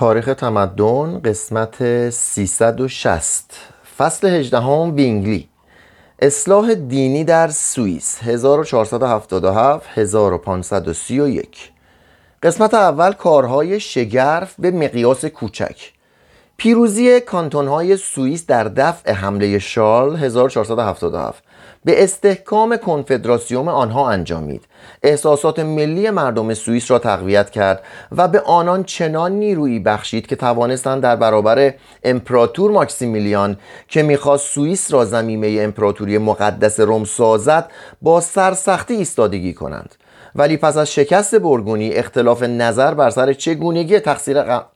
تاریخ تمدن قسمت 360 فصل 18 وینگلی. اصلاح دینی در سوئیس 1477 1531 قسمت اول کارهای شگرف به مقیاس کوچک. پیروزی کانتونهای سوئیس در دفع حمله شارل 1477 به استحکام کنفدراسیون آنها انجامید. احساسات ملی مردم سوئیس را تقویت کرد و به آنان چنان نیرویی بخشید که توانستند در برابر امپراتور ماکسیمیلیان که می‌خواست سوئیس را زمینه امپراتوری مقدس روم سازد با سرسختی ایستادگی کنند. ولی پس از شکست برگونی اختلاف نظر بر سر چگونگی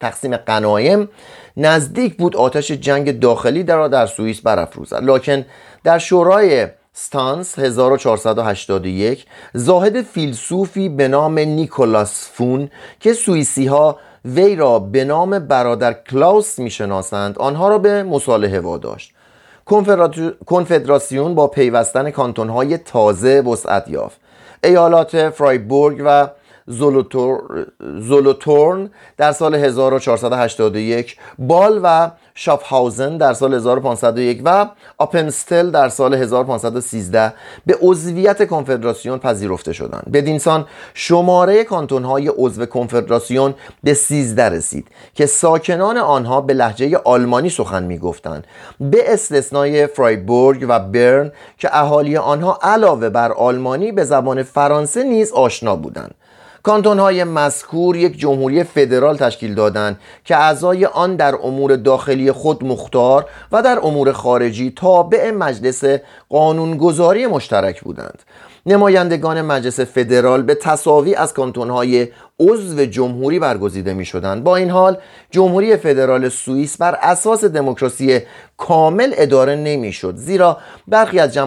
تقسیم قنایم نزدیک بود آتش جنگ داخلی را در سوئیس برافروزد. لکن در شورای ستانس 1481 زاهد فیلسوفی به نام نیکولاس فون که سوئیسی ها وی را به نام برادر کلاوس می‌شناسند آنها را به مصالحه واداشت. کنفدراسیون با پیوستن کانتون های تازه وسعت یافت. ایالات فرایبورگ و زولوتورن در سال 1481 بال و شافهاوزن در سال 1501 و آپنستل در سال 1513 به عضویت کنفدراسیون پذیرفته شدند. بدینسان شماره کانتون های عضو کنفدراسیون به 13 رسید که ساکنان آنها به لحجه آلمانی سخن می‌گفتند. به استثنای فرایبورگ و برن که اهالی آنها علاوه بر آلمانی به زبان فرانسه نیز آشنا بودند. کانتون های مذکور یک جمهوری فدرال تشکیل دادند که اعضای آن در امور داخلی خود مختار و در امور خارجی تابع مجلس قانونگذاری مشترک بودند. نمایندگان مجلس فدرال به تصاوی از کانتونهای عضو جمهوری برگزیده می شدند با این حال جمهوری فدرال سوئیس بر اساس دموکراسی کامل اداره نمی شد زیرا برخی از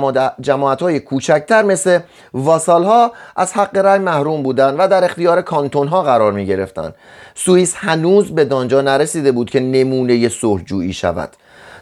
جماعت های کوچکتر مثل واسال ها از حق رأی محروم بودند و در اختیار کانتون ها قرار می گرفتند سوئیس هنوز به دانجا نرسیده بود که نمونه صلحجویی شود.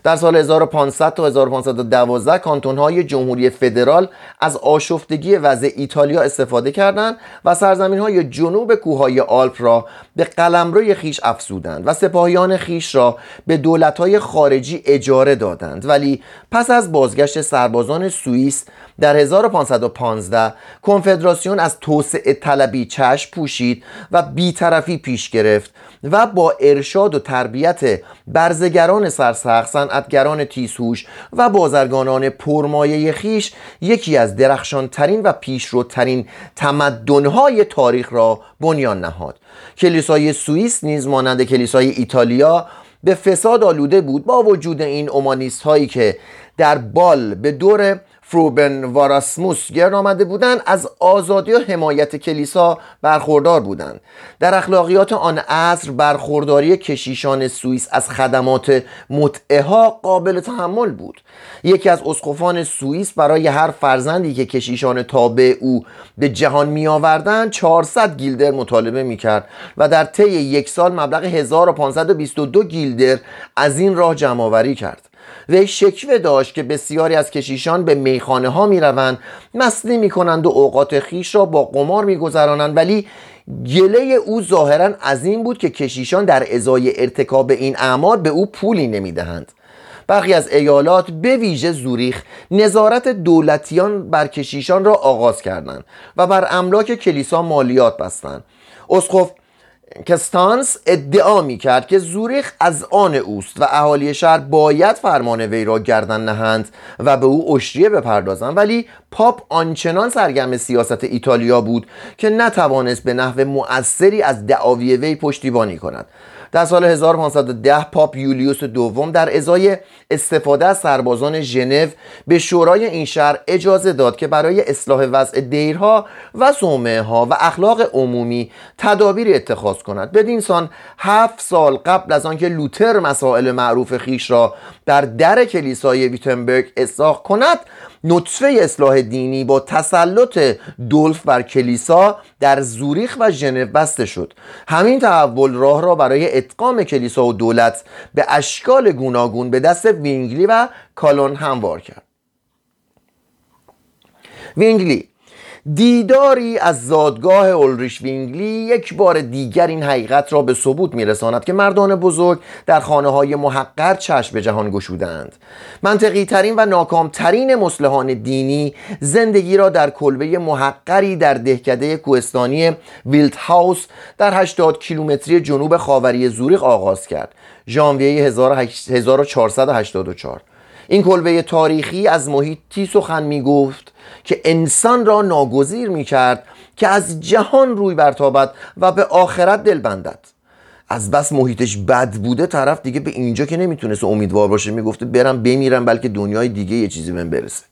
در سال 1500 تا 1512 کانتون های جمهوری فدرال از آشفتگی وضع ایتالیا استفاده کردند و سرزمین های جنوب کوههای آلپ را به قلمروی خیش افزودند و سپاهیان خیش را به دولت های خارجی اجاره دادند. ولی پس از بازگشت سربازان سوئیس در 1515 کنفدراسیون از توسعه طلبی چشم پوشید و بیطرفی پیش گرفت و با ارشاد و تربیت برزگران سرسخت صنعتگران تیزهوش و بازرگانان پرمایه خیش یکی از درخشانترین و پیشروترین تمدنهای تاریخ را بنیان نهاد. کلیسای سوئیس نیز مانند کلیسای ایتالیا به فساد آلوده بود با وجود این اومانیست هایی که در بال به دور فروبن واراسموس گرد آمده بودند از آزادی و حمایت کلیسا برخوردار بودند. در اخلاقیات آن عصر برخورداری کشیشان سوئیس از خدمات متعه قابل تحمل بود. یکی از اسقفان سوئیس برای هر فرزندی که کشیشان تابع او به جهان می آوردند 400 گیلدر مطالبه می کرد و در طی یک سال مبلغ 1522 گیلدر از این راه جمع کرد. وی شکوه داشت که بسیاری از کشیشان به میخانه ها می روند مستی می کنند و اوقات خیش را با قمار می گذرانند ولی گله او ظاهرا از این بود که کشیشان در ازای ارتکاب این اعمال به او پولی نمی دهند برخی از ایالات به ویژه زوریخ نظارت دولتیان بر کشیشان را آغاز کردند و بر املاک کلیسا مالیات بستند. اسقف کستانس ادعا می کرد که زوریخ از آن اوست و اهالی شهر باید فرمان وی را گردن نهند و به او اشریه بپردازند. ولی پاپ آنچنان سرگرم سیاست ایتالیا بود که نتوانست به نحو مؤثری از دعاوی وی پشتیبانی کند. در سال 1510 پاپ یولیوس دوم در ازای استفاده از سربازان ژنو به شورای این شهر اجازه داد که برای اصلاح وضع دیرها و صومعه ها و اخلاق عمومی تدابیر اتخاذ کند بدین سان هفت سال قبل از آنکه لوتر مسائل معروف خیش را در در کلیسای ویتنبرگ اصلاح کند نطفه اصلاح دینی با تسلط دولف بر کلیسا در زوریخ و ژنو بسته شد. همین تحول راه را برای ادغام کلیسا و دولت به اشکال گوناگون به دست وینگلی و کالون هموار کرد. زوینگلی دیداری از زادگاه اولریش زوینگلی یک بار دیگر این حقیقت را به ثبوت میرساند که مردان بزرگ در خانه های محقر چشم به جهان گشودند. منطقی ترین و ناکام ترین مصلحان دینی زندگی را در کلبه محقری در دهکده کوهستانی ویلدهاوس در 80 کیلومتری جنوب خاوری زوریخ آغاز کرد. ژانویه 1484 این کلبه تاریخی از محیطی سخن می گفت که انسان را ناگزیر می کرد که از جهان روی برتابد و به آخرت دل بندد از بس محیطش بد بوده طرف دیگه به اینجا که نمی‌تونست امیدوار باشه می‌گفته برم بمیرم بلکه دنیای دیگه یه چیزی بهم برسه.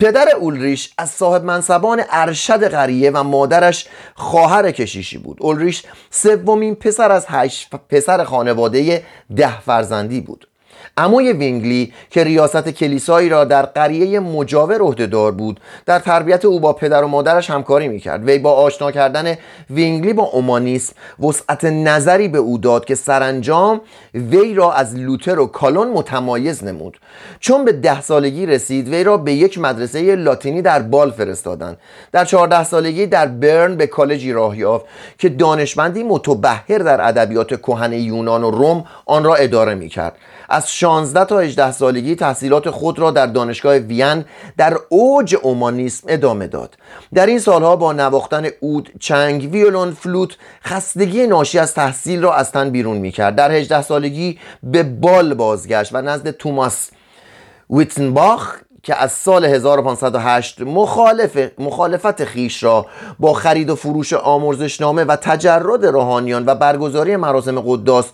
پدر اولریش از صاحب منصبان ارشد قریه و مادرش خواهر کشیشی اول اولریش سومین پسر از هشت پسر خانواده ده فرزندی بود. عموی زوینگلی که ریاست کلیسایی را در قریه مجاور عهده‌دار بود در تربیت او با پدر و مادرش همکاری می‌کرد. وی با آشنا کردن زوینگلی با اومانیسم وسعت نظری به او داد که سرانجام وی را از لوتر و کالون متمایز نمود. چون به ده سالگی رسید وی را به یک مدرسه لاتینی در بال فرستادند. در چهارده سالگی در برن به کالجی راه یافت که دانشمندی متبهر در ادبیات کهن یونان و روم آن را اداره می‌کرد. از 16 تا 18 سالگی تحصیلات خود را در دانشگاه وین در اوج اومانیسم ادامه داد. در این سالها با نواختن اود، چنگ، ویولون، فلوت خستگی ناشی از تحصیل را از تن بیرون می کرد در 18 سالگی به بال بازگشت و نزد توماس ویتنباخ که از سال 1508 مخالف مخالفت خیش را با خرید و فروش آمرزشنامه و تجرد روحانیان و برگزاری مراسم قداس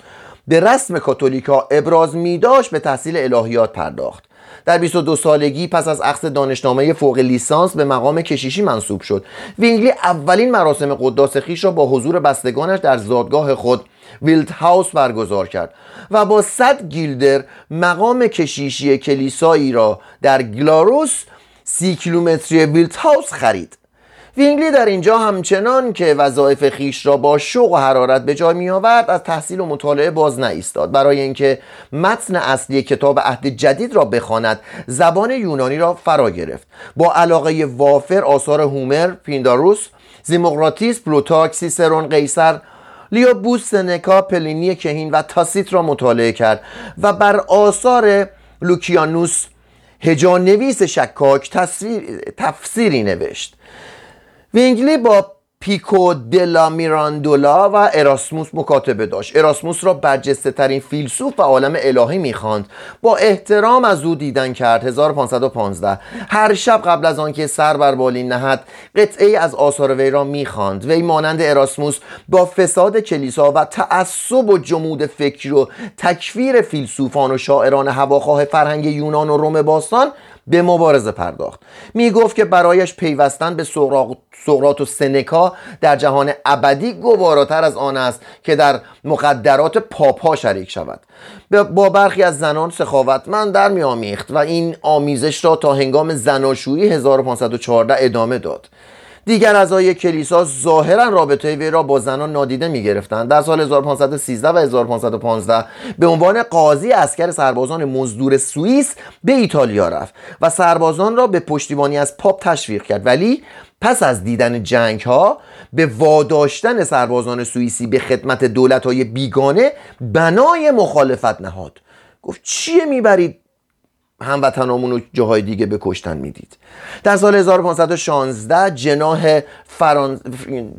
به رسم کاتولیک‌ها ابراز می داشت به تحصیل الهیات پرداخت. در 22 سالگی پس از اخذ دانشنامه فوق لیسانس به مقام کشیشی منصوب شد. زوینگلی اولین مراسم قداس خویش را با حضور بستگانش در زادگاه خود ویلدهاوس برگزار کرد و با 100 گیلدر مقام کشیشی کلیسایی را در گلاروس سی کیلومتری ویلدهاوس خرید. زوینگلی در اینجا همچنان که وظایف خویش را با شوق و حرارت به جای می آورد از تحصیل و مطالعه باز نایستاد. برای اینکه متن اصلی کتاب عهد جدید را بخواند زبان یونانی را فرا گرفت. با علاقه وافر آثار هومر پینداروس ذیمقراطیس پلوتارک سیسرون قیصر لیویوس سنکا پلینی کهین و تاسیت را مطالعه کرد و بر آثار لوکیانوس هجونویس شکاک تفسیری نوشت. زوینگلی با پیکو دلا میراندولا و اراسموس مکاتبه داشت. اراسموس را برجسته ترین فیلسوف و عالم الهی می‌خواند. با احترام از او دیدن کرد. 1515 هر شب قبل از آنکه سر بر بالین نهد قطعه‌ای از آثار وی را می‌خواند. وی مانند اراسموس با فساد کلیسا و تعصب و جمود فکر و تکفیر فیلسوفان و شاعران هواخواه فرهنگ یونان و روم باستان به مبارزه پرداخت. می گفت که برایش پیوستن به سقراط و سنکا در جهان ابدی گواراتر از آن است که در مقدرات پاپا شریک شود. با برخی از زنان سخاوتمند در می آمیخت و این آمیزش را تا هنگام زناشویی 1514 ادامه داد. دیگر اعضای کلیسا ظاهرا رابطه وی را با زنان نادیده می گرفتند در سال 1513 و 1515 به عنوان قاضی اسکر سربازان مزدور سوئیس به ایتالیا رفت و سربازان را به پشتیبانی از پاپ تشویق کرد. ولی پس از دیدن جنگ ها به واداشتن سربازان سوئیسی به خدمت دولت های بیگانه بنای مخالفت نهاد. گفت چیه می‌برید؟ هموطنامون رو جاهای دیگه به کشتن می‌دید. در سال 1516 جناح, فرانس...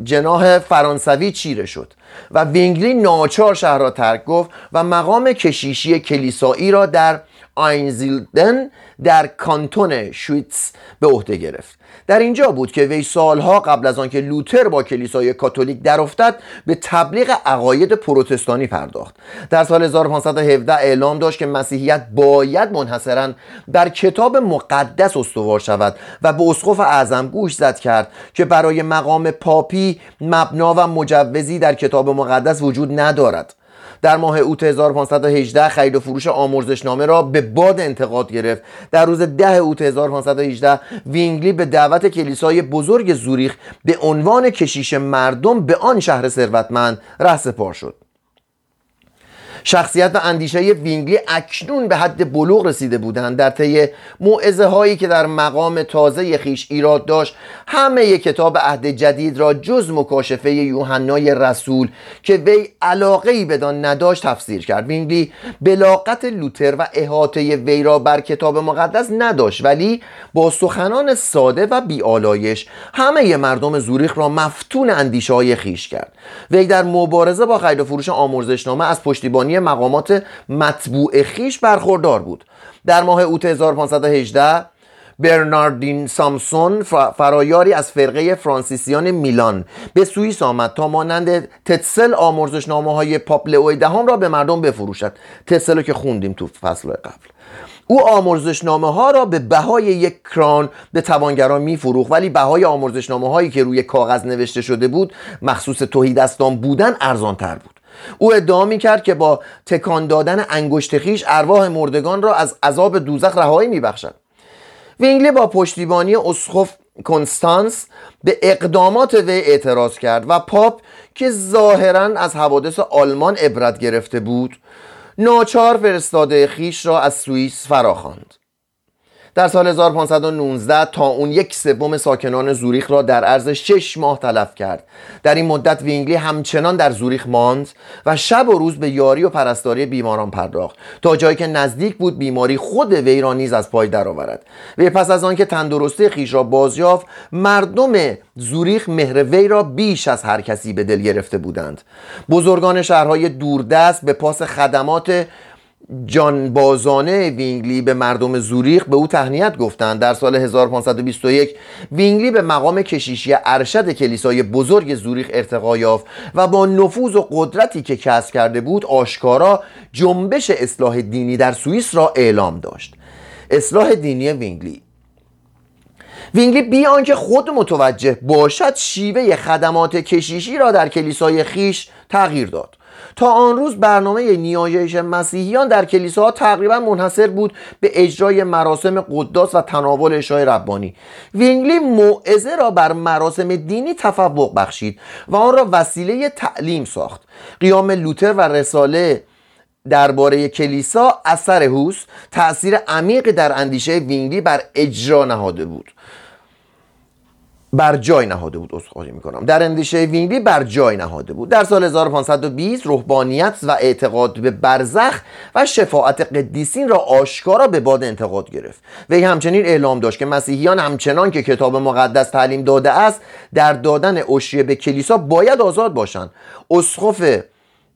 جناح فرانسوی چیره شد و زوینگلی ناچار شهر را ترک گفت و مقام کشیشی کلیسایی را در آینزیدلن در کانتون شویتس به عهده گرفت. در اینجا بود که وی سالها قبل از آنکه لوتر با کلیسای کاتولیک درافتد به تبلیغ عقاید پروتستانی پرداخت. در سال 1517 اعلام داشت که مسیحیت باید منحصرا در کتاب مقدس استوار شود و به اسقف اعظم گوش زد کرد که برای مقام پاپی مبنا و مجوزی در کتاب مقدس وجود ندارد. در ماه اوت 1518 خرید و فروش آمرزشنامه را به باد انتقاد گرفت. در روز 10 اوت 1518 وینگلی به دعوت کلیسای بزرگ زوریخ به عنوان کشیش مردم به آن شهر ثروتمند رهسپار شد. شخصیت و اندیشه زوینگلی اکنون به حد بلوغ رسیده بودند. در طی موعظه هایی که در مقام تازه خویش ایراد داشت همه کتاب عهد جدید را جز مکاشفه یوحنای رسول که وی علاقه ای بدان نداشت تفسیر کرد. زوینگلی بلاغت لوتر و احاطه وی را بر کتاب مقدس نداشت ولی با سخنان ساده و بی‌آلایش همه مردم زوریخ را مفتون اندیشه های خویش کرد. وی در مبارزه با خرید و فروش آموزشنامه از پشتیبانی مقامات مطبوع خیش برخوردار بود. در ماه اوت 1518 برناردین سامسون فرایاری از فرقه فرانسیسیان میلان به سوئیس آمد تا مانند تتسل آمرزشنامه های پاپ دهم را به مردم بفروشد. تتسل که خوندیم تو فصل قبل. او آمرزشنامه ها را به بهای یک کران به توانگران میفروخت ولی بهای آمرزشنامه هایی که روی کاغذ نوشته شده بود مخصوص تهیدستان بودن ارزان تر بود. او ادعا می کرد که با تکان دادن انگشت خویش ارواح مردگان را از عذاب دوزخ رهایی می بخشد زوینگلی با پشتیبانی اسقف کنستانس به اقدامات وی اعتراض کرد و پاپ که ظاهرا از حوادث آلمان عبرت گرفته بود ناچار فرستاده خویش را از سوئیس فراخواند. در سال 1519 طاعون یک سوم ساکنان زوریخ را در عرض شش ماه تلف کرد. در این مدت زوینگلی همچنان در زوریخ ماند و شب و روز به یاری و پرستاری بیماران پرداخت. تا جایی که نزدیک بود بیماری خود وی را نیز از پای درآورد. و پس از آنکه تندرستی خویش را بازیافت مردم زوریخ مهر وی را بیش از هر کسی به دل گرفته بودند. بزرگان شهرهای دوردست به پاس خدمات جانبازانه زوینگلی به مردم زوریخ به او تهنیت گفتند. در سال 1521 وینگلی به مقام کشیشی ارشد کلیسای بزرگ زوریخ ارتقا یافت و با نفوذ و قدرتی که کسب کرده بود آشکارا جنبش اصلاح دینی در سوئیس را اعلام داشت. اصلاح دینی وینگلی. وینگلی بی آنکه خود متوجه باشد شیوه خدمات کشیشی را در کلیسای خویش تغییر داد. تا آن روز برنامه نیایش مسیحیان در کلیساها تقریبا منحصر بود به اجرای مراسم قداس و تناول عشای ربانی. وینگلی موعظه را بر مراسم دینی تفوق بخشید و آن را وسیله تعلیم ساخت. قیام لوتر و رساله درباره کلیسا اثر هوس تأثیر عمیق در اندیشه وینگلی بر اجرا نهاده بود. بر جای نهاده بود عذرخواهی می‌کنم. در اندیشه وینگلی بر جای نهاده بود. در سال 1520 روحانیت و اعتقاد به برزخ و شفاعت قدیسین را آشکارا به باد انتقاد گرفت. وی همچنین اعلام داشت که مسیحیان همچنان که کتاب مقدس تعلیم داده است در دادن عشریه به کلیسا باید آزاد باشند. اسقف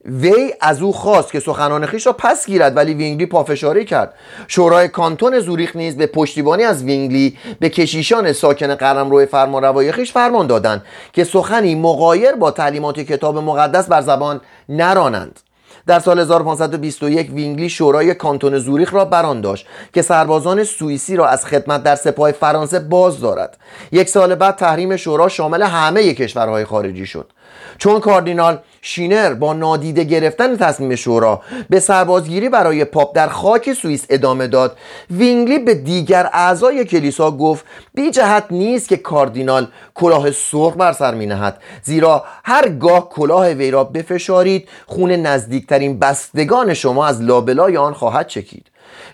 وی از او خواست که سخنان خویش را پس گیرد ولی وینگلی پافشاری کرد. شورای کانتون زوریخ نیز به پشتیبانی از وینگلی به کشیشان ساکن قلمرو فرمانروایی خویش فرمان دادند که سخنی مغایر با تعلیمات کتاب مقدس بر زبان نرانند. در سال 1521 وینگلی شورای کانتون زوریخ را بر آن داشت که سربازان سوئیسی را از خدمت در سپاه فرانسه باز دارد. یک سال بعد تحریم شورا شامل همه کشورهای خارجی شد. چون کاردینال شینر با نادیده گرفتن تصمیم شورا به سربازگیری برای پاپ در خاک سوئیس ادامه داد. وینگلی به دیگر اعضای کلیسا گفت بی جهت نیست که کاردینال کلاه سرخ بر سر می نهد زیرا هرگاه کلاه وی را بفشارید خون نزدیکترین بستگان شما از لابلای آن خواهد چکید.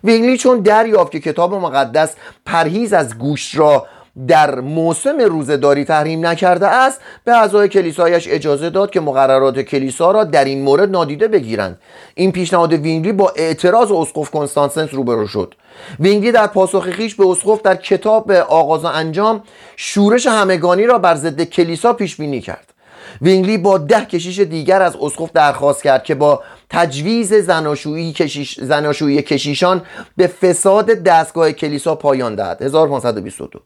وینگلی چون دریافت که کتاب مقدس پرهیز از گوشت را در موسم روزه‌داری تحریم نکرده است به اعضای کلیسایش اجازه داد که مقررات کلیسا را در این مورد نادیده بگیرند. این پیشنهاد وینگلی با اعتراض اسقف کنستانس روبرو شد. وینگلی در پاسخ خویش به اسقف در کتاب آغاز و انجام شورش همگانی را بر ضد کلیسا پیش بینی کرد. وینگلی با ده کشیش دیگر از اسقف درخواست کرد که با تجویز زناشویی, کشیش زناشویی کشیشان به فساد دستگاه کلیسا پایان دهد. 1522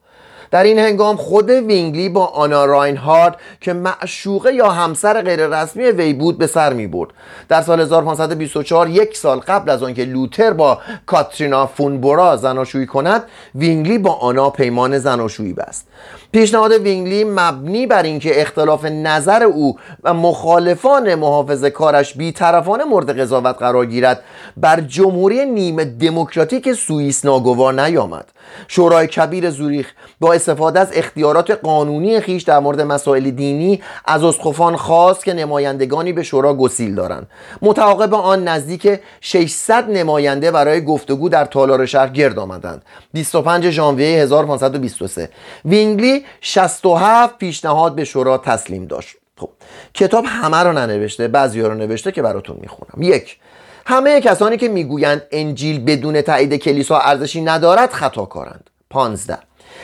در این هنگام خود وینگلی با آنا راینهارد که معشوقه یا همسر غیررسمی وی بود به سر می برد. در سال 1524 یک سال قبل از آنکه لوتر با کاترینا فون بورا زناشویی کند وینگلی با آنا پیمان زناشویی بست. پیشنهاد وینگلی مبنی بر اینکه اختلاف نظر او و مخالفان محافظه کارش بیطرفانه مورد قضاوت قرار گیرد بر جمهوری نیمه دموکراتیک سوئیس ناگوار نیامد. شورای کبیر زوریخ با استفاده از اختیارات قانونی خویش در مورد مسائل دینی از اسقفان خواست که نمایندگانی به شورا گسیل دارند. متعاقب آن نزدیک 600 نماینده برای گفتگو در تالار شهر گرد آمدند. 25 ژانویه 1523 وینگلی 67 پیشنهاد به شورا تسلیم داشت. خب کتاب همه رو ننوشته بعضی رو نوشته که براتون می‌خونم. یک همه کسانی که می‌گویند انجیل بدون تایید کلیسا ارزشی ندارد خطا کارند 15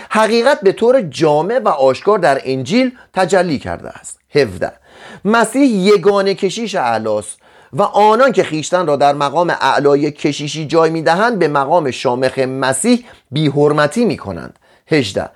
حقیقت به طور جامع و آشکار در انجیل تجلی کرده است. 17 مسیح یگانه کشیش اعلاست و آنان که خیشتن را در مقام اعلای کشیشی جای می‌دهند به مقام شامخ مسیح بیحرمتی می‌کنند. 18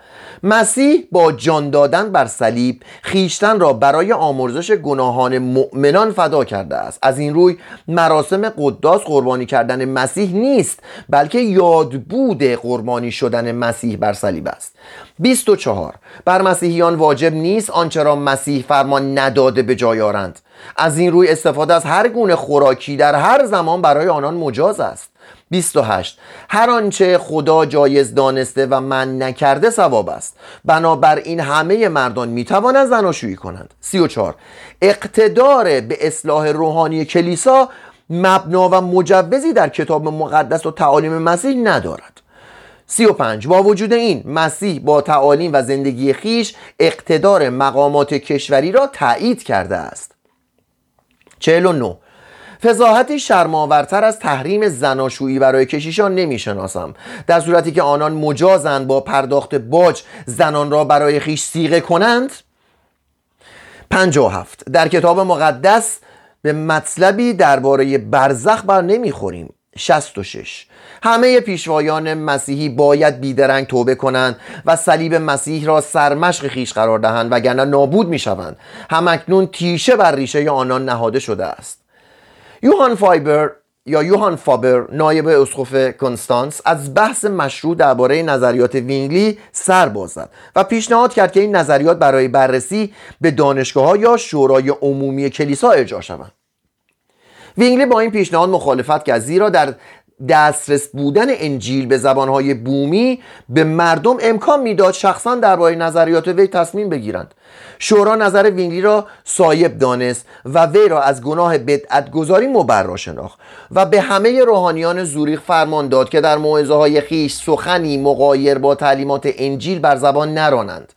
مسیح با جان دادن بر صلیب خیشتن را برای آمرزش گناهان مؤمنان فدا کرده است. از این روی مراسم قداس قربانی کردن مسیح نیست بلکه یادبود قربانی شدن مسیح بر صلیب است. 24 بر مسیحیان واجب نیست آنچه را مسیح فرمان نداده به جای آرند. از این روی استفاده از هر گونه خوراکی در هر زمان برای آنان مجاز است. 28 هر آنچه خدا جایز دانسته و من نکرده ثواب است. بنابراین همه مردان می‌توانند زناشویی کنند. 34 اقتدار به اصلاح روحانی کلیسا مبنا و مجوزی در کتاب مقدس و تعالیم مسیح ندارد. 35 با وجود این مسیح با تعالیم و زندگی خیش اقتدار مقامات کشوری را تایید کرده است. 49 فضاحتی شرماورتر از تحریم زناشویی برای کشیشان نمی‌شناسم. در صورتی که آنان مجازند با پرداخت باج زنان را برای خیش سیغه کنند. 57 در کتاب مقدس به مطلبی درباره برزخ بر نمی‌خوریم. 66 همه پیشوایان مسیحی باید بیدرنگ توبه کنند و صلیب مسیح را سرمشق خویش قرار دهند وگرنه نابود می‌شوند. هم‌اکنون تیشه بر ریشه آنان نهاده شده است. یوهان فایبر یا یوهان فابر نایب اسقف کنستانس از بحث مشروع درباره نظریات وینگلی سر باز زد و پیشنهاد کرد که این نظریات برای بررسی به دانشگاه ها یا شورای عمومی کلیسا ارجاع شوند. وینگلی با این پیشنهاد مخالفت کرد زیرا در دسترس بودن انجیل به زبانهای بومی به مردم امکان می‌داد شخصا درباره نظریات وی تصمیم بگیرند. شورا نظر وینگلی را صائب دانست و وی را از گناه بدعت گذاری مبرا شناخت و به همه روحانیان زوریخ فرمان داد که در موعظه های خویش سخنی مغایر با تعلیمات انجیل بر زبان نرانند.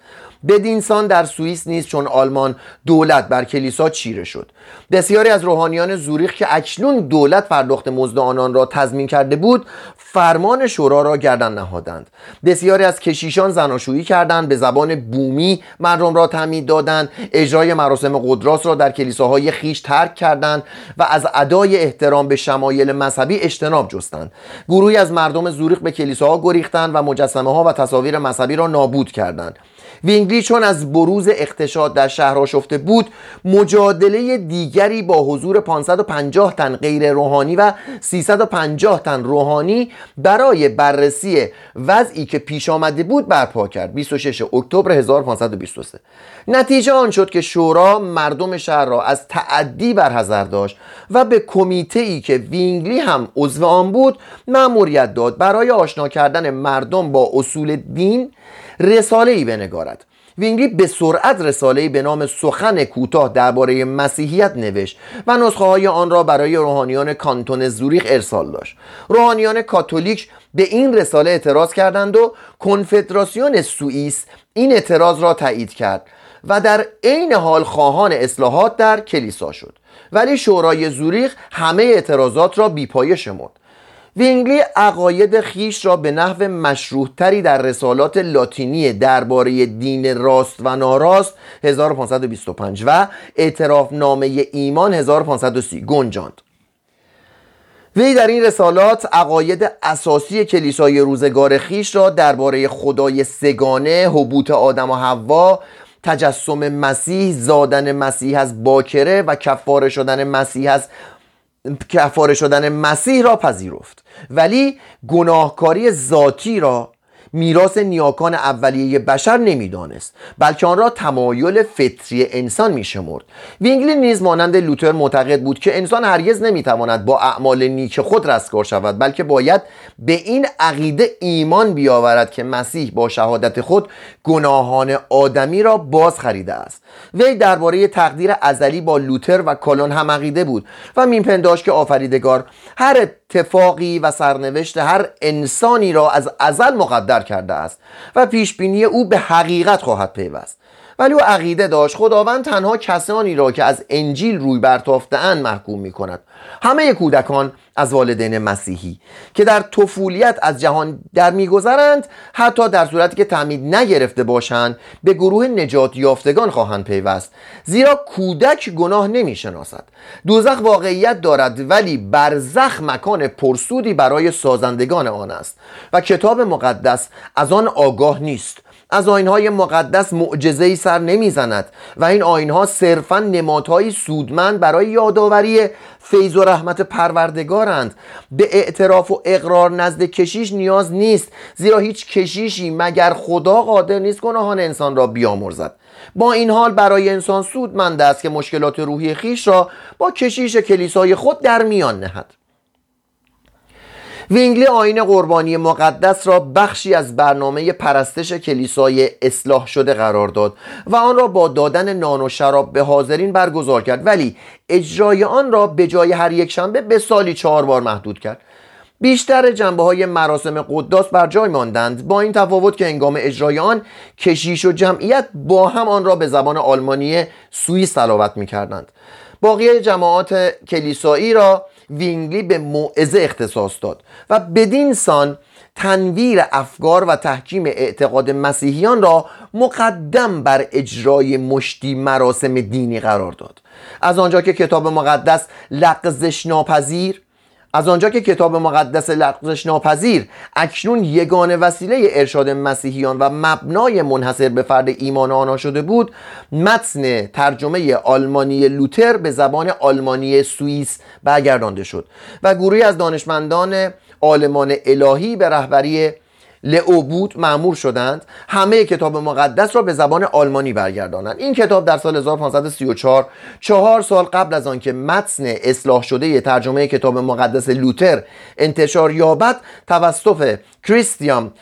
بدینسان در سوئیس نیز چون آلمان دولت بر کلیسا چیره شد. بسیاری از روحانیان زوریخ که اکنون دولت پرداخت مزد آنان را تضمین کرده بود فرمان شورا را گردن نهادند. بسیاری از کشیشان زناشویی کردند به زبان بومی مردم را تعمید دادند اجرای مراسم قدراس را در کلیساهای خیش ترک کردند و از ادای احترام به شمایل مذهبی اجتناب جستند. گروهی از مردم زوریخ به کلیساها گریختند و مجسمه ها و تصاویر مذهبی را نابود کردند. وینگلی چون از بروز اغتشاش در شهر آشفته بود مجادله دیگری با حضور 550 تن غیر روحانی و 350 تن روحانی برای بررسی وضعی که پیش آمده بود برپا کرد. 26 اکتبر 1523 نتیجه آن شد که شورا مردم شهر را از تعدی برحذر داشت و به کمیته ای که وینگلی هم عضو آن بود مأموریت داد. برای آشنا کردن مردم با اصول دین رساله ای بنگارد. وینگلی به سرعت رساله به نام سخن کوتاه درباره مسیحیت نوشت و نسخه های آن را برای روحانیان کانتون زوریخ ارسال داشت. روحانیان کاتولیک به این رساله اعتراض کردند و کنفدراسیون سوئیس این اعتراض را تایید کرد و در عین حال خواهان اصلاحات در کلیسا شد. ولی شورای زوریخ همه اعتراضات را بیپایه شمرد. وینگلی عقاید خیش را به نحو مشروحتری در رسالات لاتینی درباره دین راست و ناراست 1525 و اعتراف نامه ایمان 1530 گنجاند. وی در این رسالات عقاید اساسی کلیسای روزگار خیش را درباره خدای سگانه، حبوط آدم و حوا، تجسم مسیح، زادن مسیح از باکره و کفاره شدن مسیح از کفاره شدن مسیح را پذیرفت. ولی گناهکاری ذاتی را میراث نیاکان اولیه بشر نمی‌دانست بلکه آن را تمایل فطری انسان میشمرد. وینگلی نیز مانند لوتر معتقد بود که انسان هرگز نمی‌تواند با اعمال نیک خود رستگار شود بلکه باید به این عقیده ایمان بیاورد که مسیح با شهادت خود گناهان آدمی را باز خریده است. وی درباره تقدیر ازلی با لوتر و کالون هم عقیده بود و میپنداشت که آفریدگار هر اتفاقی و سرنوشت هر انسانی را از ازل مقدر کرده است و پیشبینی او به حقیقت خواهد پیوست. ولی او عقیده داشت. خداوند تنها کسانی را که از انجیل روی برتافتهاند محکوم می کند همه کودکان از والدین مسیحی که در طفولیت از جهان در میگذرند حتی در صورتی که تعمید نگرفته باشند به گروه نجات یافتگان خواهند پیوست. زیرا کودک گناه نمی‌شناسد. دوزخ واقعیت دارد ولی برزخ مکان پرسودی برای سازندگان آن است. و کتاب مقدس از آن آگاه نیست. از آینهای مقدس معجزه سر نمی‌زند و این آینها صرفا نمادهایی سودمند برای یادآوری فیض و رحمت پروردگارند. به اعتراف و اقرار نزد کشیش نیاز نیست زیرا هیچ کشیشی مگر خدا قادر نیست گناهان انسان را بیامرزد. با این حال برای انسان سودمند است که مشکلات روحی خیش را با کشیش کلیسای خود در میان نهد. وینگلی آین قربانی مقدس را بخشی از برنامه پرستش کلیسای اصلاح شده قرار داد و آن را با دادن نان و شراب به حاضرین برگزار کرد. ولی اجرای آن را به جای هر یک شنبه به سالی چهار بار محدود کرد. بیشتر جنبه های مراسم قداس بر جای ماندند. با این تفاوت که انگام اجرای آن کشیش و جمعیت با هم آن را به زبان آلمانی سوئیس تلاوت می کردند باقی جماعات کلیسایی را وینگلی به موعظه اختصاص داد و بدین سان تنویر افکار و تحکیم اعتقاد مسیحیان را مقدم بر اجرای مشتی مراسم دینی قرار داد. از آنجا که کتاب مقدس لغزش ناپذیر از آنجا که کتاب مقدس لغزش ناپذیر اکنون یگان وسیله ارشاد مسیحیان و مبنای منحصر به فرد ایمان آنها شده بود متن ترجمه آلمانی لوتر به زبان آلمانی سوئیس برگردانده شد و گروهی از دانشمندان آلمان الهی به رهبری لئو بود معمور شدند. همه کتاب مقدس را به زبان آلمانی برگردانند. این کتاب در سال 1534 چهار سال قبل از آنکه متن اصلاح شده ترجمه کتاب مقدس لوتر انتشار یابد توسط کریستیان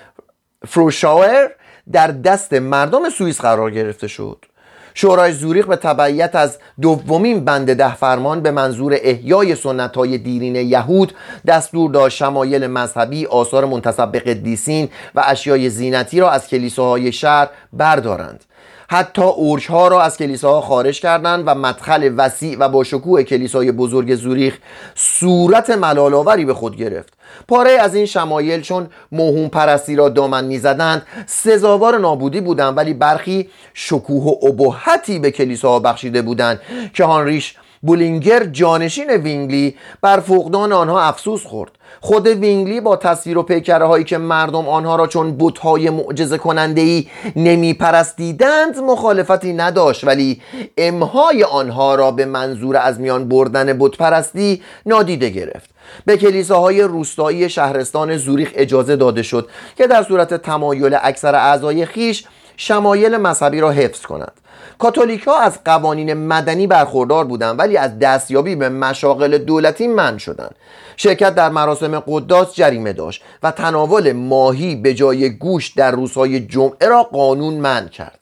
فروشاور در دست مردم سوئیس قرار گرفته شد. شورای زوریخ به تبعیت از دومین بند ده فرمان به منظور احیای سنت های دیرین یهود دستور داشت شمایل مذهبی آثار منتصب به قدیسین و اشیای زینتی را از کلیساهای شهر بردارند. حتی ارگ ها را از کلیساها خارج کردند و مدخل وسیع و با شکوه کلیسای بزرگ زوریخ صورت ملال‌آوری به خود گرفت. پاره‌ای از این شمایل چون موهوم پرستی را دامن می‌زدند سزاوار نابودی بودند ولی برخی شکوه و ابهتی به کلیساها بخشیده بودند که هاینریش بولینگر جانشین وینگلی بر فقدان آنها افسوس خورد. خود وینگلی با تصویر و پیکره هایی که مردم آنها را چون بتهای معجزه کننده ای نمی پرستیدند مخالفتی نداشت ولی امهای آنها را به منظور از میان بردن بت پرستی نادیده گرفت. به کلیساهای روستایی شهرستان زوریخ اجازه داده شد که در صورت تمایل اکثر اعضای خیش شمایل مذهبی را حفظ کنند. کاتولیک از قوانین مدنی برخوردار بودند ولی از دستیابی به مشاغل دولتی من شدند. شرکت در مراسم قداس جریمه داشت و تناول ماهی به جای گوش در روزهای جمعه را قانون من کرد.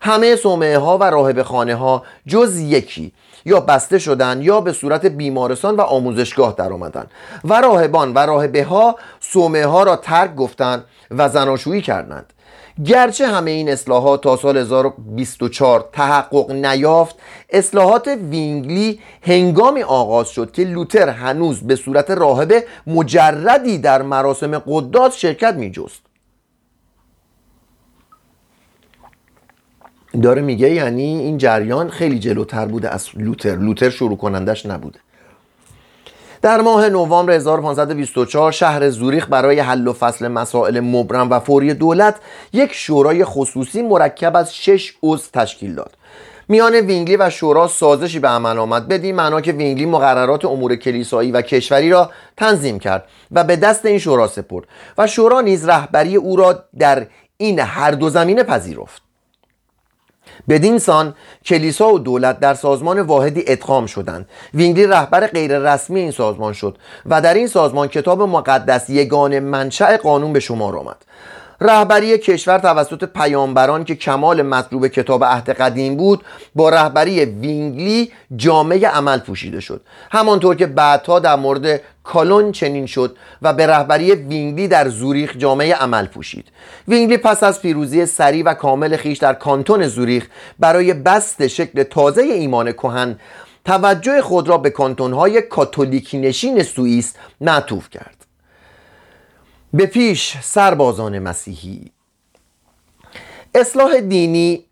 همه سومه ها و راهب خانه ها جز یکی یا بسته شدند یا به صورت بیمارستان و آموزشگاه در آمدن و راهبان و راهبه ها سومه ها را ترک گفتند و زناشویی کردند. گرچه همه این اصلاحات تا سال 1024 تحقق نیافت اصلاحات وینگلی هنگامی آغاز شد که لوتر هنوز به صورت راهب مجردی در مراسم قداس شرکت می جست داره میگه یعنی این جریان خیلی جلوتر بوده از لوتر. لوتر شروع کننده‌ش نبوده. در ماه نوامبر 1524 شهر زوریخ برای حل و فصل مسائل مبرم و فوری دولت یک شورای خصوصی مرکب از شش عضو تشکیل داد. میان وینگلی و شورا سازشی به عمل آمد. بدین معنا که وینگلی مقررات امور کلیسایی و کشوری را تنظیم کرد و به دست این شورا سپرد و شورا نیز رهبری او را در این هر دو زمینه پذیرفت. بدین سان کلیسا و دولت در سازمان واحدی ادغام شدند. وینگلی رهبر غیر رسمی این سازمان شد و در این سازمان کتاب مقدس یگانه منشأ قانون به شمار آمد. رهبری کشور توسط پیامبران که کمال مطلوب کتاب عهد قدیم بود با رهبری وینگلی جامه عمل پوشیده شد. همانطور که بعدها در مورد کالون چنین شد و به رهبری وینگلی در زوریخ جامه عمل پوشید. وینگلی پس از پیروزی سریع و کامل خویش در کانتون زوریخ برای بسط شکل تازه ایمان کهن توجه خود را به کانتونهای کاتولیکی نشین سوئیس معطوف کرد. به پیش سربازان مسیحی. اصلاح دینی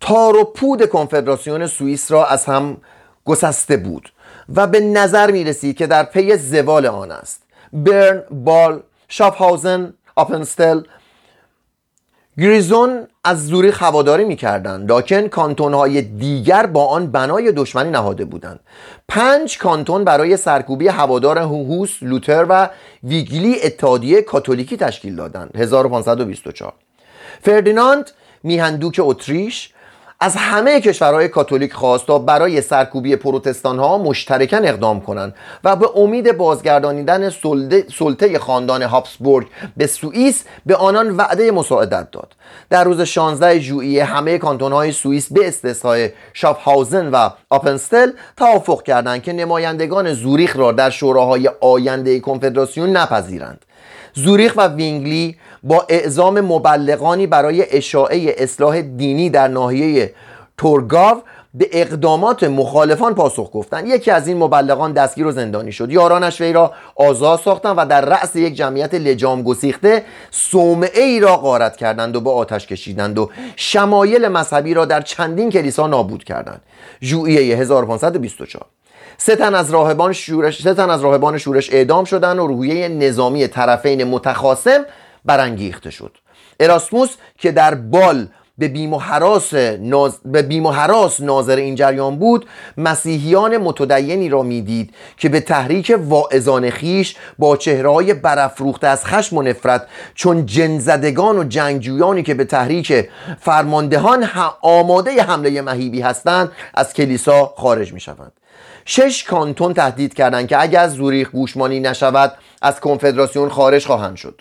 تار و پود کنفدراسیون سوئیس را از هم گسسته بود و به نظر می رسید که در پی زوال آن است. برن، بال، شافهاوزن، آپنتسل گریزون از زوریخ هواداری می‌کردند. لکن کانتون های دیگر با آن بنای دشمنی نهاده بودند. پنج کانتون برای سرکوبی هواداران هوس لوتر و وینگلی اتحادیه کاتولیکی تشکیل دادند. 1524 فردیناند میهندوک اتریش از همه کشورهای کاتولیک خواست تا برای سرکوبی پروتستان ها مشترکاً اقدام کنند و به امید بازگردانیدن سلطه خاندان هابسبورگ به سوئیس به آنان وعده مساعدت داد. در روز 16 ژوئیه همه کانتون های سوئیس به استثنای شافهاوزن و آپنستل توافق کردند که نمایندگان زوریخ را در شوراهای آینده کنفدراسیون نپذیرند. زوریخ و وینگلی با اعزام مبلغانی برای اشاعه اصلاح دینی در ناحیه تورگاو به اقدامات مخالفان پاسخ گفتند. یکی از این مبلغان دستگیر و زندانی شد. یارانش وی را آزاد ساختند و در رأس یک جمعیت لجام گسیخته صومعه ای را غارت کردند و به آتش کشیدند و شمایل مذهبی را در چندین کلیسا نابود کردند. ژوئیه 1524 سه تن از راهبان شورش سه تن از راهبان شورش اعدام شدند و روحیه نظامی طرفین متخاصم برانگیخته شد اراسموس که در بال به بیم و حراس. به بیم و ناظر این جریان بود مسیحیان متدینی را می‌دید که به تحریک واعظان خیش با چهرهای برافروخته از خشم و نفرت چون جنزدگان و جنگجویانی که به تحریک فرماندهان آماده حمله مهیبی هستند از کلیسا خارج می شوند شش کانتون تهدید کردند که اگر از زوریخ گوشمانی نشود از کنفدراسیون خارج خواهند شد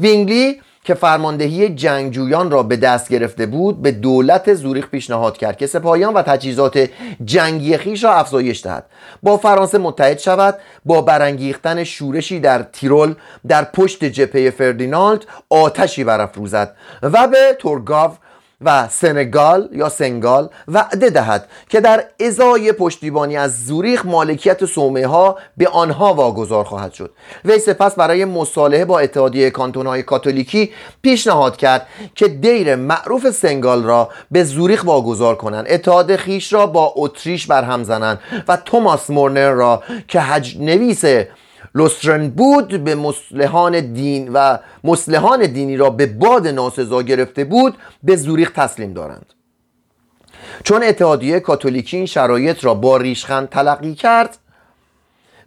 وینگلی که فرماندهی جنگجویان را به دست گرفته بود به دولت زوریخ پیشنهاد کرد که سپاهیان و تجهیزات جنگی خیش را افزایش دهد. با فرانسه متحد شود با برانگیختن شورشی در تیرول در پشت جبهه فردیناند آتشی برافروزد و به تورگاو و سنگال یا سنگال وعده دهد که در ازای پشتیبانی از زوریخ مالکیت سومه ها به آنها واگذار خواهد شد. وی سپس برای مصالحه با اتحادیه کانتون های کاتولیکی پیشنهاد کرد که دیر معروف سنگال را به زوریخ واگذار کنند. اتحاد خیش را با اتریش برهم زنند و توماس مورنر را که حج نویس لوسترن بود به مسلحان دین و مسلحان دینی را به باد ناسزا گرفته بود به زوریخ تسلیم دارند. چون اتحادیه کاتولیکی این شرایط را با ریشخند تلقی کرد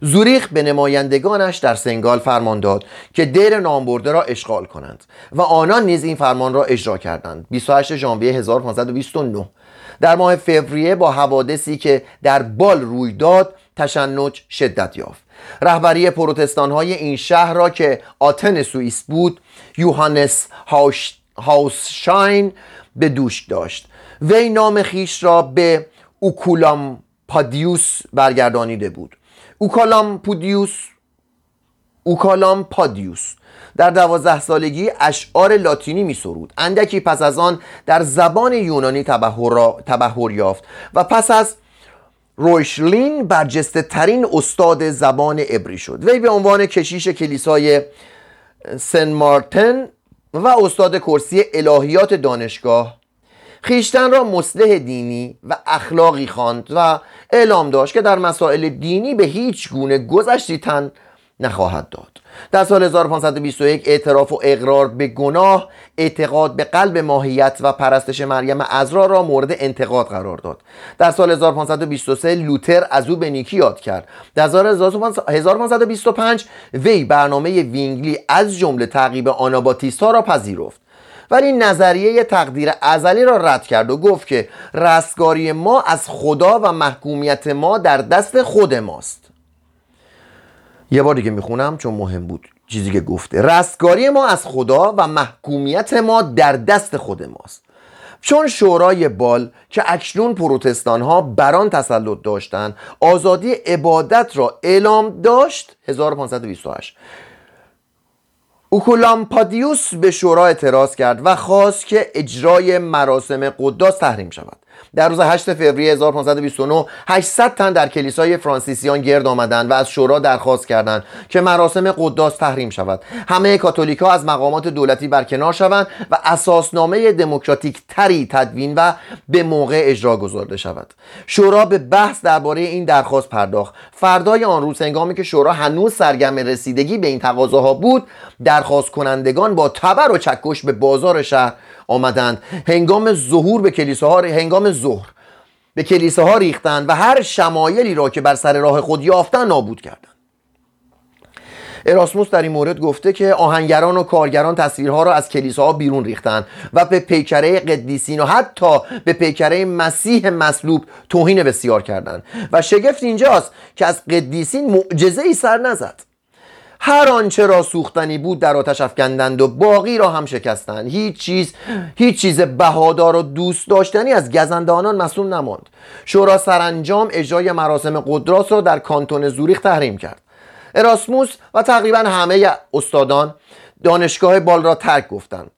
زوریخ به نمایندگانش در سنگال فرمان داد که دیر نامبرده را اشغال کنند و آنان نیز این فرمان را اجرا کردند. 28 ژانویه 1529 در ماه فوریه با حوادثی که در بال روی داد تشنج شدت یافت. رهبری پروتستان های این شهر را که آتن سوئیس بود یوهانس هاوسشاین به دوش داشت. وی نام خیش را به اوکولام پادیوس برگردانیده بود. اوکالام پودیوس اوکالام پادیوس در دوازده سالگی اشعار لاتینی می سرود اندکی پس از آن در زبان یونانی تبهر یافت و پس از رویشلین برجسته ترین استاد زبان عبری شد. وی به عنوان کشیش کلیسای سن مارتن و استاد کرسی الهیات دانشگاه خیشتن را مسلح دینی و اخلاقی خواند و اعلام داشت که در مسائل دینی به هیچ گونه گذشتی تن نخواهد داد. در سال 1521 اعتراف و اقرار به گناه اعتقاد به قلب ماهیت و پرستش مریم عذرا را مورد انتقاد قرار داد. در سال 1523 لوتر از او به نیکی یاد کرد. در سال 1525 وی برنامه وینگلی از جمله تعقیب آناباتیست ها را پذیرفت. ولی نظریه تقدیر ازلی را رد کرد و گفت که رستگاری ما از خدا و محکومیت ما در دست خود ماست. یه بار دیگه می‌خونم چون مهم بود چیزی که گفته. رستگاری ما از خدا و محکومیت ما در دست خود ماست. چون شورای بال که اکنون پروتستان ها بران تسلط داشتند آزادی عبادت را اعلام داشت 1528 اوکولامپادیوس به شورا اعتراض کرد و خواست که اجرای مراسم قداس تحریم شود. در روز 8 فوریه 1529 800 تن در کلیسای فرانسیسیان گرد آمدند و از شورا درخواست کردند که مراسم قداس تحریم شود. همه کاتولیکا از مقامات دولتی برکنار شوند و اساسنامه دموکراتیک تری تدوین و به موقع اجرا گذارده شود. شورا به بحث درباره این درخواست پرداخت. فردای آن روز هنگامی که شورا هنوز سرگرم رسیدگی به این تقاضاها بود درخواست کنندگان با تبر و چکش به بازار شهر آمدند. هنگام ظهور به کلیساها هنگام ظهر به کلیساها ریختند و هر شمایلی را که بر سر راه خود یافتن نابود کردند. اراسموس در این مورد گفته که آهنگران و کارگران تصویرها را از کلیساها بیرون ریختند و به پیکره قدیسین و حتی به پیکره مسیح مصلوب توهین بسیار کردند. و شگفت اینجاست که از قدیسین معجزه ای سر نزد. هر آنچه را سوختنی بود در آتش افکندند و باقی را هم شکستند. هیچ چیز هیچ چیز بهادار و دوست داشتنی از گزنده آنان نماند. شورا سرانجام اجرای مراسم قدراس را در کانتون زوریخ تحریم کرد. اراسموس و تقریبا همه استادان دانشگاه بال را ترک گفتند.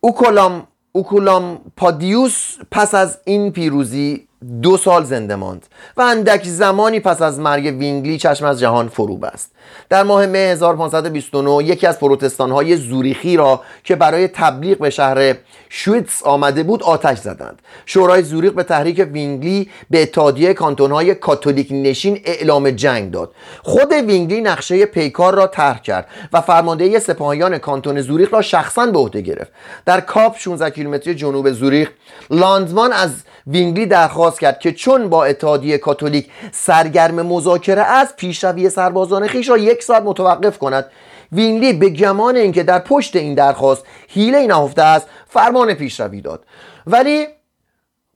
اوکولام اوکولام پادیوس پس از این پیروزی دو سال زنده ماند و اندک زمانی پس از مرگ وینگلی چشم از جهان فرو بست در ماه مه 1529 یکی از پروتستان های زوریخی را که برای تبلیغ به شهر شویتس آمده بود آتش زدند. شورای زوریخ به تحریک وینگلی به اتحادیه کانتون های کاتولیک نشین اعلام جنگ داد. خود وینگلی نقشه پیکار را طرح کرد و فرماندهی سپاهیان کانتون زوریخ را شخصا به عهده گرفت. در کاپل 16 کیلومتری جنوب زوریخ لاندمان از وینگلی درخواست کرد که چون با اتحادیه کاتولیک سرگرم مذاکره است پیشروی سربازان خویش را یک ساعت متوقف کند. وینگلی به گمان اینکه در پشت این درخواست حیله نهفته است فرمان پیشروی داد. ولی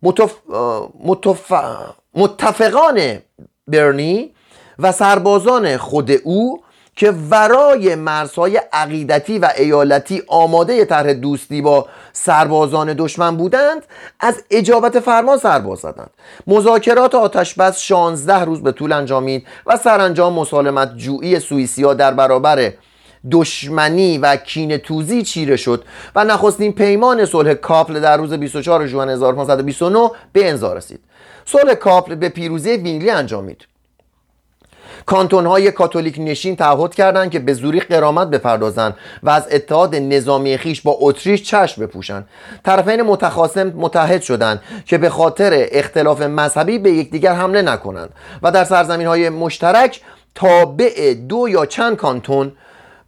متف... متف... متفقان برنی و سربازان خود او که ورای مرزهای عقیدتی و ایالتی آماده طرح دوستی با سربازان دشمن بودند از اجابت فرمان سرباز زدند. مذاکرات آتش بس 16 روز به طول انجامید و سرانجام مسالمت جویی سوئیسیا در برابر دشمنی و کین توزی چیره شد و نخستین پیمان صلح کاپل در روز 24 ژوئن 1529 به امضا رسید. صلح کاپل به پیروزی وینگلی انجامید. کانتون های کاتولیک نشین تعهد کردند که به زوریخ غرامت بپردازند و از اتحاد نظامی خویش با اتریش چشم بپوشند. طرفین متخاصم متعهد شدند که به خاطر اختلاف مذهبی به یکدیگر حمله نکنند و در سرزمین های مشترک تابع دو یا چند کانتون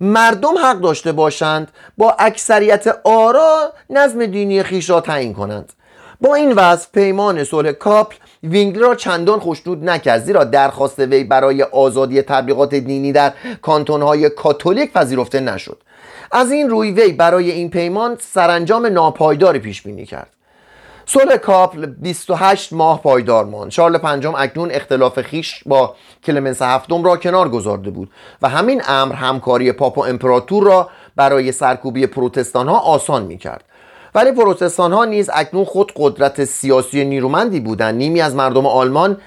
مردم حق داشته باشند با اکثریت آرا نظم دینی خویش را تعیین کنند. با این وضع پیمان صلح کاپل وینگلی را چندان خشنود نکرد زیرا درخواست وی برای آزادی تبلیغات دینی در کانتونهای کاتولیک پذیرفته نشد. از این روی وی برای این پیمان سرانجام ناپایداری پیش بینی کرد. صلح کاپل 28 ماه پایدار ماند. شارل پنجم اکنون اختلاف خویش با کلمنس هفتم را کنار گذارده بود و همین امر همکاری پاپ و امپراتور را برای سرکوبی پروتستان ها آسان می کرد ولی پروتستان ها نیز اکنون خود قدرت سیاسی نیرومندی بودند نیمی از مردم آلمان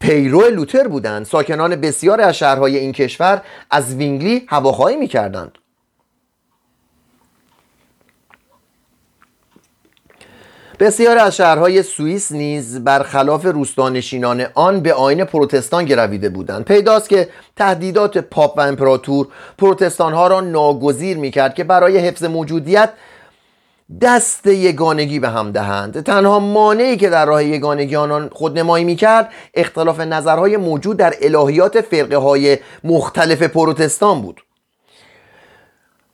پیرو لوتر بودند. ساکنان بسیار از شهرهای این کشور از وینگلی هواخواهی می‌کردند. بسیار از شهرهای سوئیس نیز برخلاف روستانشینان آن به آین پروتستان گرویده بودند. پیداست که تهدیدات پاپ و امپراتور پروتستان ها را ناگزیر می‌کرد که برای حفظ موجودیت دست یگانگی به هم دهند. تنها مانعی که در راه یگانگی آنان خودنمایی می‌کرد اختلاف نظرهای موجود در الهیات فرقه های مختلف پروتستان بود.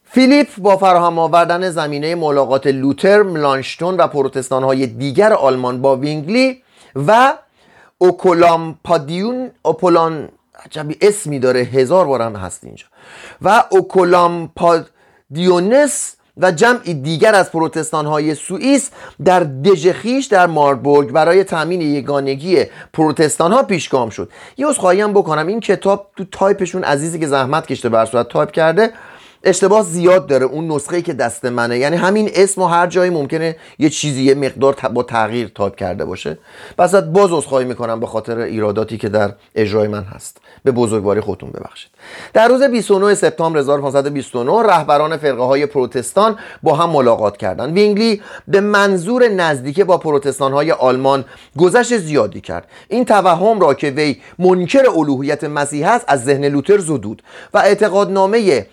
فیلیپ با فراهم آوردن زمینه ملاقات لوتر، ملانشتون و پروتستان های دیگر آلمان با وینگلی و اوکولامپادیون اوپولان عجبی اسمی داره هزار بار هم هست اینجا و اوکولامپادیونس و جمعی دیگر از پروتستان های سوئیس در دژ خویش در ماربورگ برای تامین یگانگی پروتستان ها پیشگام شد. یه عذرخواهی هم بکنم. این کتاب تو تایپشون عزیزی که زحمت کشته بر صورت تایپ کرده اشتباه زیاد داره. اون نسخه که دست منه. یعنی همین اسم و هر جایی ممکنه یه چیزی یه مقدار با تغییر تایپ کرده باشه. پس باز عذرخواهی می‌کنم به خاطر ایراداتی که در اجرای من هست. به بزرگواری خودتون ببخشید. در روز 29 سپتامبر 1529 رهبران فرقه های پروتستان با هم ملاقات کردند. وینگلی به منظور نزدیکی با پروتستان های آلمان گذشت زیادی کرد. این توهم را که وی منکر الوهیت مسیح است از ذهن لوتر زدود و اعتقادنامه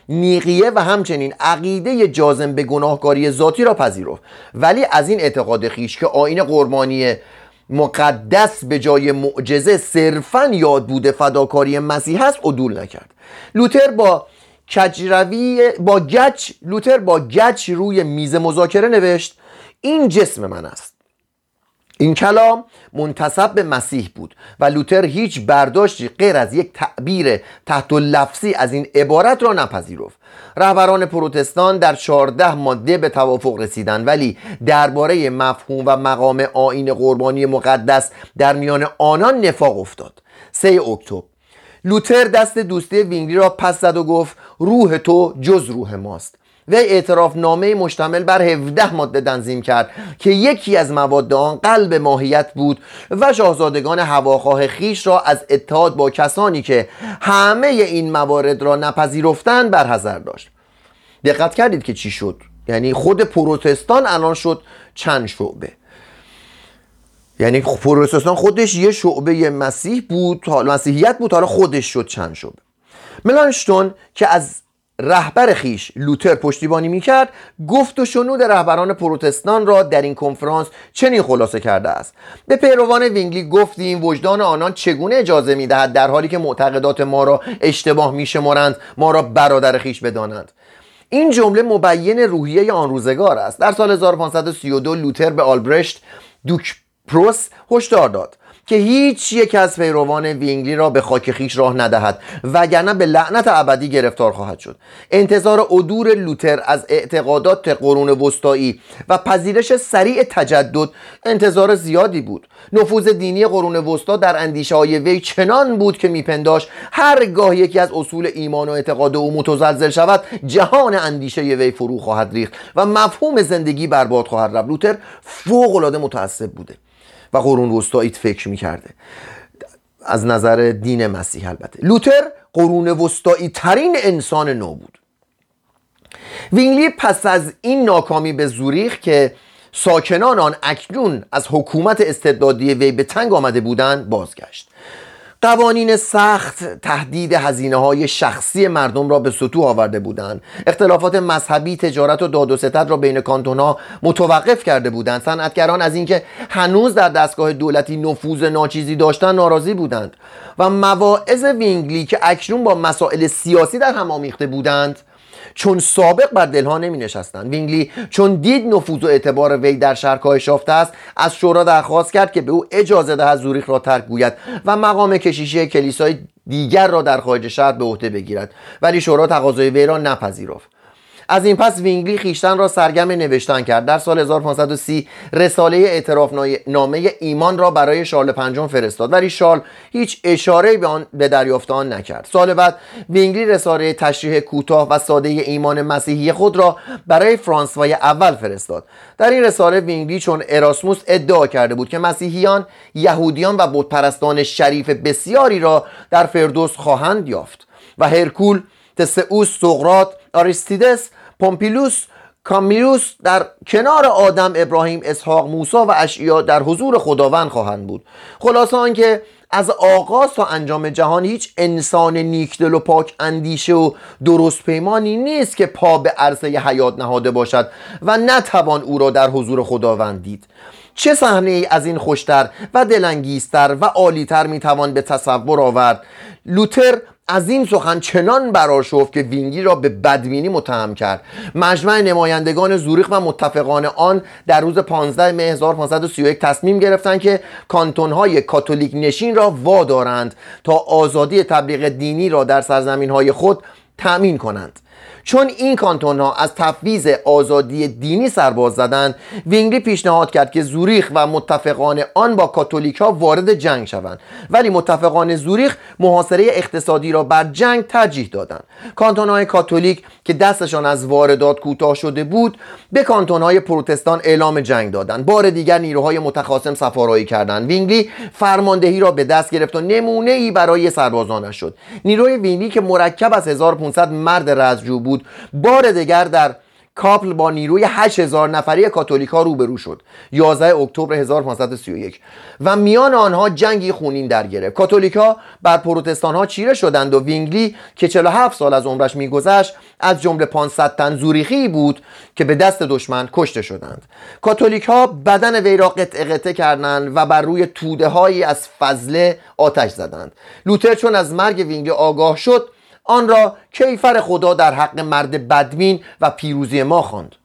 نیقیه و همچنین عقیده جازم به گناهکاری ذاتی را پذیرفت. ولی از این اعتقاد خیش که آین قربانی مقدس به جای معجزه صرفا یاد بوده فداکاری مسیح است عدول نکرد. لوتر با کجروی با گچ لوتر با گچ روی میز مذاکره نوشت این جسم من است. این کلام منتصب به مسیح بود و لوتر هیچ برداشتی غیر از یک تعبیر تحت لفظی از این عبارت را نپذیرفت. رهبران پروتستان در 14 ماده به توافق رسیدند ولی درباره مفهوم و مقام آین قربانی مقدس در میان آنان نفاق افتاد. 3 اکتبر لوتر دست دوستی وینگلی را پس زد و گفت روح تو جز روح ماست. و اعتراف نامه مشتمل بر 17 ماده تنظیم کرد که یکی از مواد آن قلب ماهیت بود و شاهزادگان هواخواه خیش را از اتحاد با کسانی که همه این موارد را نپذیرفتند برحذر داشت. دقت کردید که چی شد؟ یعنی خود پروتستان الان شد چند شعبه؟ یعنی پروتستان خودش یه شعبه مسیح بود مسیحیت بود حالا خودش شد چند شعبه. ملانشتون که از رهبر خیش لوتر پشتیبانی می‌کرد گفت و شنود رهبران پروتستان را در این کنفرانس چنین خلاصه کرده است. به پیروان وینگلی گفتیم وجدان آنان چگونه اجازه می‌دهد در حالی که معتقدات ما را اشتباه میشمارند ما را برادر خویش بدانند. این جمله مبین روحیه آن روزگار است. در سال 1532 لوتر به آلبرشت دوک پروس هشدار داد. که هیچ یک از پیروان وینگلی را به خاک خویش راه ندهد وگرنه به لعنت ابدی گرفتار خواهد شد. انتظار عدول لوتر از اعتقادات قرون وسطایی و پذیرش سریع تجدد انتظار زیادی بود. نفوذ دینی قرون وسطا در اندیشه های وی چنان بود که میپنداش هرگاه یکی از اصول ایمان و اعتقاد او متزلزل شود جهان اندیشه وی فرو خواهد ریخت و مفهوم زندگی برباد خواهد رفت. لوتر فوق العاده متعصب بوده. و قرون وسطایی فکر می‌کرده. از نظر دین مسیح البته. لوتر قرون وسطایی ترین انسان نو بود. تسوینگلی پس از این ناکامی به زوریخ که ساکنان آن اکنون از حکومت استبدادی وی به تنگ آمده بودند بازگشت. قوانین سخت تحدید هزینه های شخصی مردم را به ستوه آورده بودند. اختلافات مذهبی تجارت و داد و ستد را بین کانتونها متوقف کرده بودند. صنعتگران از اینکه هنوز در دستگاه دولتی نفوذ ناچیزی داشتن ناراضی بودند و مواعظ تسوینگلی که اکنون با مسائل سیاسی در هم آمیخته بودند چون سابق بر دلها نمی نشستند تسوینگلی چون دید نفوذ و اعتبار وی در شهر کاهش یافته است از شورا درخواست کرد که به او اجازه دهد زوریخ را ترک گوید و مقام کشیشی کلیسای دیگر را در خارج شهر به عهده بگیرد. ولی شورا تقاضای وی را نپذیرفت. از این پس تسوینگلی خویشتن را سرگرم نوشتن کرد. در سال 1530 رساله اعتراف نامه ایمان را برای شارل پنجم فرستاد ولی شارل هیچ اشاره به آن به دریافت آن نکرد. سال بعد تسوینگلی رساله تشریح کوتاه و ساده ایمان مسیحی خود را برای فرانسوای اول فرستاد. در این رساله تسوینگلی چون اراسموس ادعا کرده بود که مسیحیان یهودیان و بت‌پرستان شریف بسیاری را در فردوس خواهند یافت و هرکول تسئوس سقراط آریستیدس پومپیلوس کامیروس در کنار آدم ابراهیم اسحاق موسی و اشعیا در حضور خداوند خواهند بود. خلاصه آنکه از آغاز تا انجام جهان هیچ انسان نیکدل و پاک اندیشه و درست پیمانی نیست که پا به عرصه حیات نهاده باشد و نتوان او را در حضور خداوند دید. چه صحنه ای از این خوشتر و دلانگیزتر و عالیتر می‌توان به تصور آورد؟ لوتر از این سخن چنان براشفت که وینگی را به بدبینی متهم کرد. مجمع نمایندگان زوریخ و متفقان آن در روز 15 مه 1531 تصمیم گرفتند که کانتونهای کاتولیک نشین را وادارند تا آزادی تبلیغ دینی را در سرزمین های خود تأمین کنند. چون این کانتون ها از تفویض آزادی دینی سرباز زدند تسوینگلی پیشنهاد کرد که زوریخ و متفقان آن با کاتولیک ها وارد جنگ شوند. ولی متفقان زوریخ محاصره اقتصادی را بر جنگ ترجیح دادند کانتون های کاتولیک که دستشان از واردات کوتاه شده بود به کانتون های پروتستان اعلام جنگ دادند بار دیگر نیروهای متخاصم صف‌آرایی کردند تسوینگلی فرماندهی را به دست گرفت و نمونه ای برای سربازانش شد. نیروی تسوینگلی که مرکب از 1500 مرد رزمجو بود بار دیگر در کاپل با نیروی 8000 نفری کاتولیکا روبرو شد. 11 اکتبر 1531 و میان آنها جنگی خونین در گرفت. کاتولیکا بر پروتستان ها چیره شدند و تسوینگلی که 47 سال از عمرش میگذشت از جمله 500 تن زوریخی بود که به دست دشمن کشته شدند. کاتولیک بدن وی را قطعه قطعه کردند و بر روی توده هایی از فضله آتش زدند. لوتر چون از مرگ تسوینگلی آگاه شد آن را کیفر خدا در حق مرد بی‌دین و پیروزی ما خواند.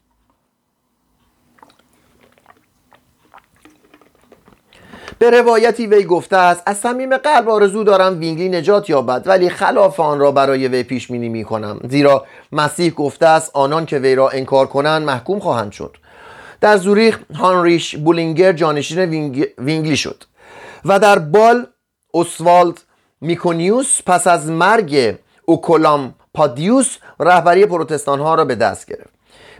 به روایتی وی گفته است از صمیم قلب آرزو دارم تسوینگلی نجات یابد ولی خلاف آن را برای وی پیش بینی می کنم. زیرا مسیح گفته است آنان که وی را انکار کنند محکوم خواهند شد. در زوریخ هانریش بولینگر جانشین تسوینگلی شد. و در بال اوسوالد میکونیوس پس از مرگ اوکولامپادیوس رهبری پروتستان ها را به دست گرفت.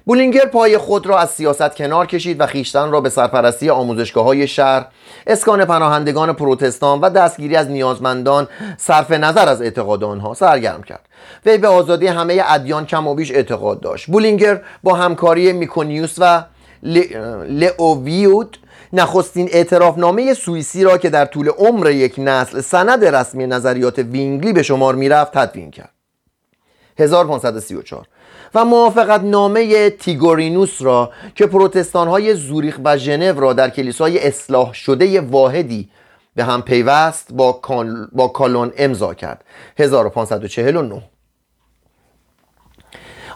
بولینگر پای خود را از سیاست کنار کشید و خویشتن را به سرپرستی آموزشگاه های شهر اسکان پناهندگان پروتستان و دستگیری از نیازمندان صرف نظر از اعتقاد آنها سرگرم کرد. وی به آزادی همه ادیان کم و بیش اعتقاد داشت. بولینگر با همکاری میکونیوس و لئو یود نخستین اعترافنامه سوئیسی را که در طول عمر یک نسل سند رسمی نظریات تسوینگلی به شمار می‌رفت تدوین کرد. 1534 و موافقت نامه تیگورینوس را که پروتستان های زوریخ و ژنو را در کلیسای اصلاح شده واحدی به هم پیوست با. با کالون امضا کرد. 1549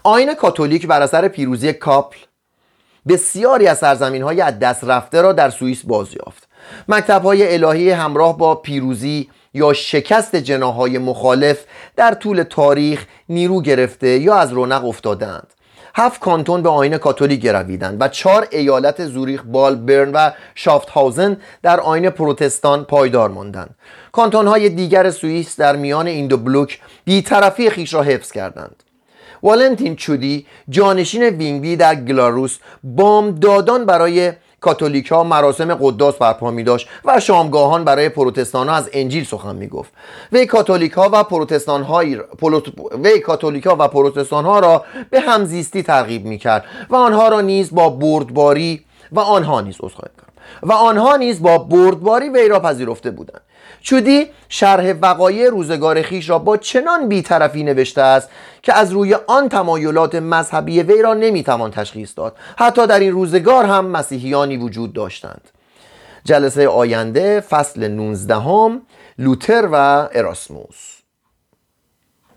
آین کاتولیک بر اثر پیروزی کاپل بسیاری از سرزمین های از دست رفته را در سوئیس بازیافت. مکتب های الهی همراه با پیروزی یا شکست جناهای مخالف در طول تاریخ نیرو گرفته یا از رونق افتادند. هفت کانتون به آین کاتولیک گرویدند و چهار ایالت زوریخ بال برن و شافتهاوزن در آیین پروتستان پایدار ماندند. کانتون های دیگر سوئیس در میان این دو بلوک بیطرفی خویش را حفظ کردند. والنتین چودی جانشین تسوینگلی در گلاروس بامدادان برای کاتولیک ها مراسم قداس برپا می داشت و شامگاهان برای پروتستان ها از انجیل سخن می گفت. وی کاتولیک ها و پروتستان های وی کاتولیک ها و پروتستان ها را به همزیستی ترغیب می کرد و آنها را نیز با بردباری و آنها نیز و آنها نیز با بردباری وی را پذیرفته بودند. چودی شرح وقایع روزگار خیش را با چنان بیطرفی نوشته است که از روی آن تمایلات مذهبی وی را نمی‌توان تشخیص داد. حتی در این روزگار هم مسیحیانی وجود داشتند. جلسه آینده فصل 19 هم لوتر و اراسموس